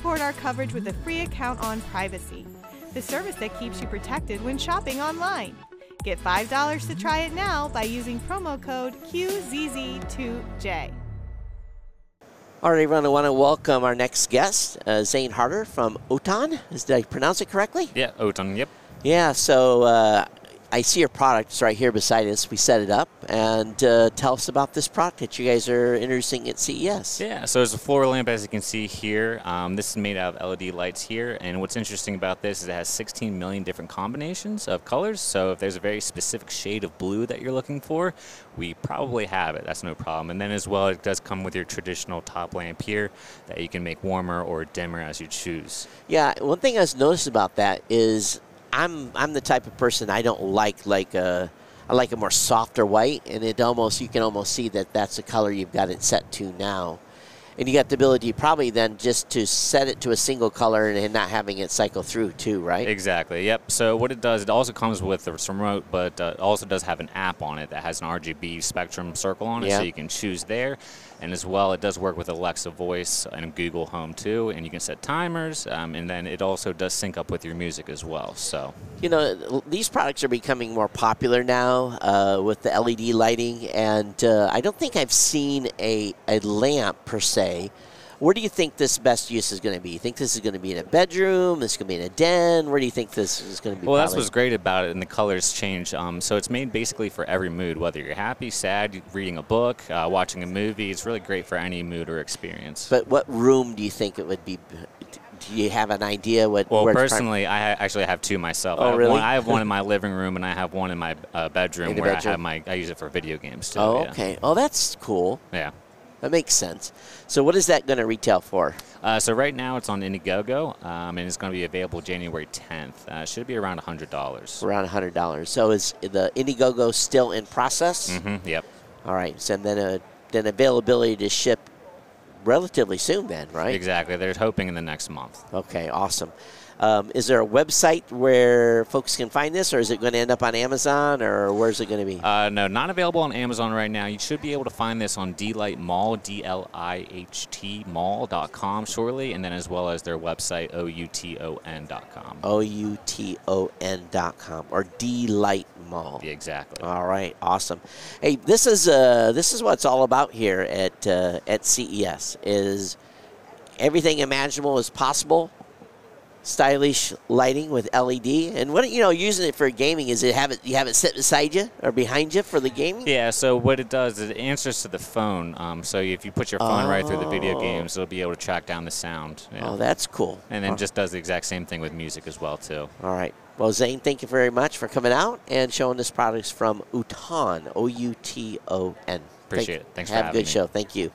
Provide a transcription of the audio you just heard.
star coverage with a free account on Privacy, the service that keeps you protected when shopping online. Get $5 to try it now by using promo code QZZ2J. All right, everyone, I want to welcome our next guest, uh, Zane Harder from Outon. Did I pronounce it correctly? Yeah, Outon, yep. Yeah, so uh, I see your product. It's right here beside us. We set it up. And uh, tell us about this product that you guys are introducing at CES. Yeah, so it's a floor lamp, as you can see here. Um, this is made out of LED lights here. And what's interesting about this is it has 16 million different combinations of colors. So if there's a very specific shade of blue that you're looking for, we probably have it. That's no problem. And then as well, it does come with your traditional top lamp here that you can make warmer or dimmer as you choose. Yeah, one thing I was noticed about that is I'm I'm the type of person I don't like like a I like a more softer white, and it almost you can almost see that that's the color you've got it set to now, and you got the ability probably then just to set it to a single color and not having it cycle through too, right? Exactly. Yep. So what it does, it also comes with a remote, but uh, it also does have an app on it that has an RGB spectrum circle on it, Yeah. so you can choose there. And as well, it does work with Alexa Voice and Google Home too, and you can set timers, um, and then it also does sync up with your music as well. So You know, these products are becoming more popular now uh, with the LED lighting, and uh, I don't think I've seen a, a lamp per se. Where do you think this best use is going to be? You think this is going to be in a bedroom? This is going to be in a den? Where do you think this is going to be? Well, that's what's great about it, and the colors change. Um, so it's made basically for every mood, whether you're happy, sad, reading a book, uh, watching a movie. It's really great for any mood or experience. But what room do you think it would be? Do you have an idea what? Well, where it's prim- personally, I ha- actually have two myself. Oh, I have really? One, I have one in my living room, and I have one in my uh, bedroom In where bedroom? I have my. I use it for video games too. oh, yeah. okay. Oh, that's cool. Yeah. That makes sense. So, what is that going to retail for? Uh, so right now it's on Indiegogo, um, and it's going to be available January 10th. Uh, should be around hundred dollars. Around hundred dollars. So, is the Indiegogo still in process? Mm-hmm. Yep. All right. So then, uh, then availability to ship relatively soon. Then, right? Exactly. They're hoping in the next month. Okay. Awesome. Um, is there a website where folks can find this, or is it going to end up on Amazon, or where's it going to be? Uh, no, not available on Amazon right now. You should be able to find this on Dlight Mall, D L I H T Mall.com shortly, and then as well as their website, O U T O N.com. O U T O N dot com or D Light Mall. Yeah, exactly. All right, awesome. Hey, this is uh, this is what it's all about here at uh, at CES. Is everything imaginable is possible. Stylish lighting with LED, and what you know, using it for gaming is it have it you have it set beside you or behind you for the gaming. Yeah, so what it does is it answers to the phone. Um, so if you put your phone right through the video Oh. games, it'll be able to track down the sound. Yeah. Oh, that's cool. and then Oh, just does the exact same thing with music as well too. all right. Well, Zane, thank you very much for coming out and showing us products from Outon. O U T O N. Appreciate it. Thanks for having me. have a good me. show. Thank you.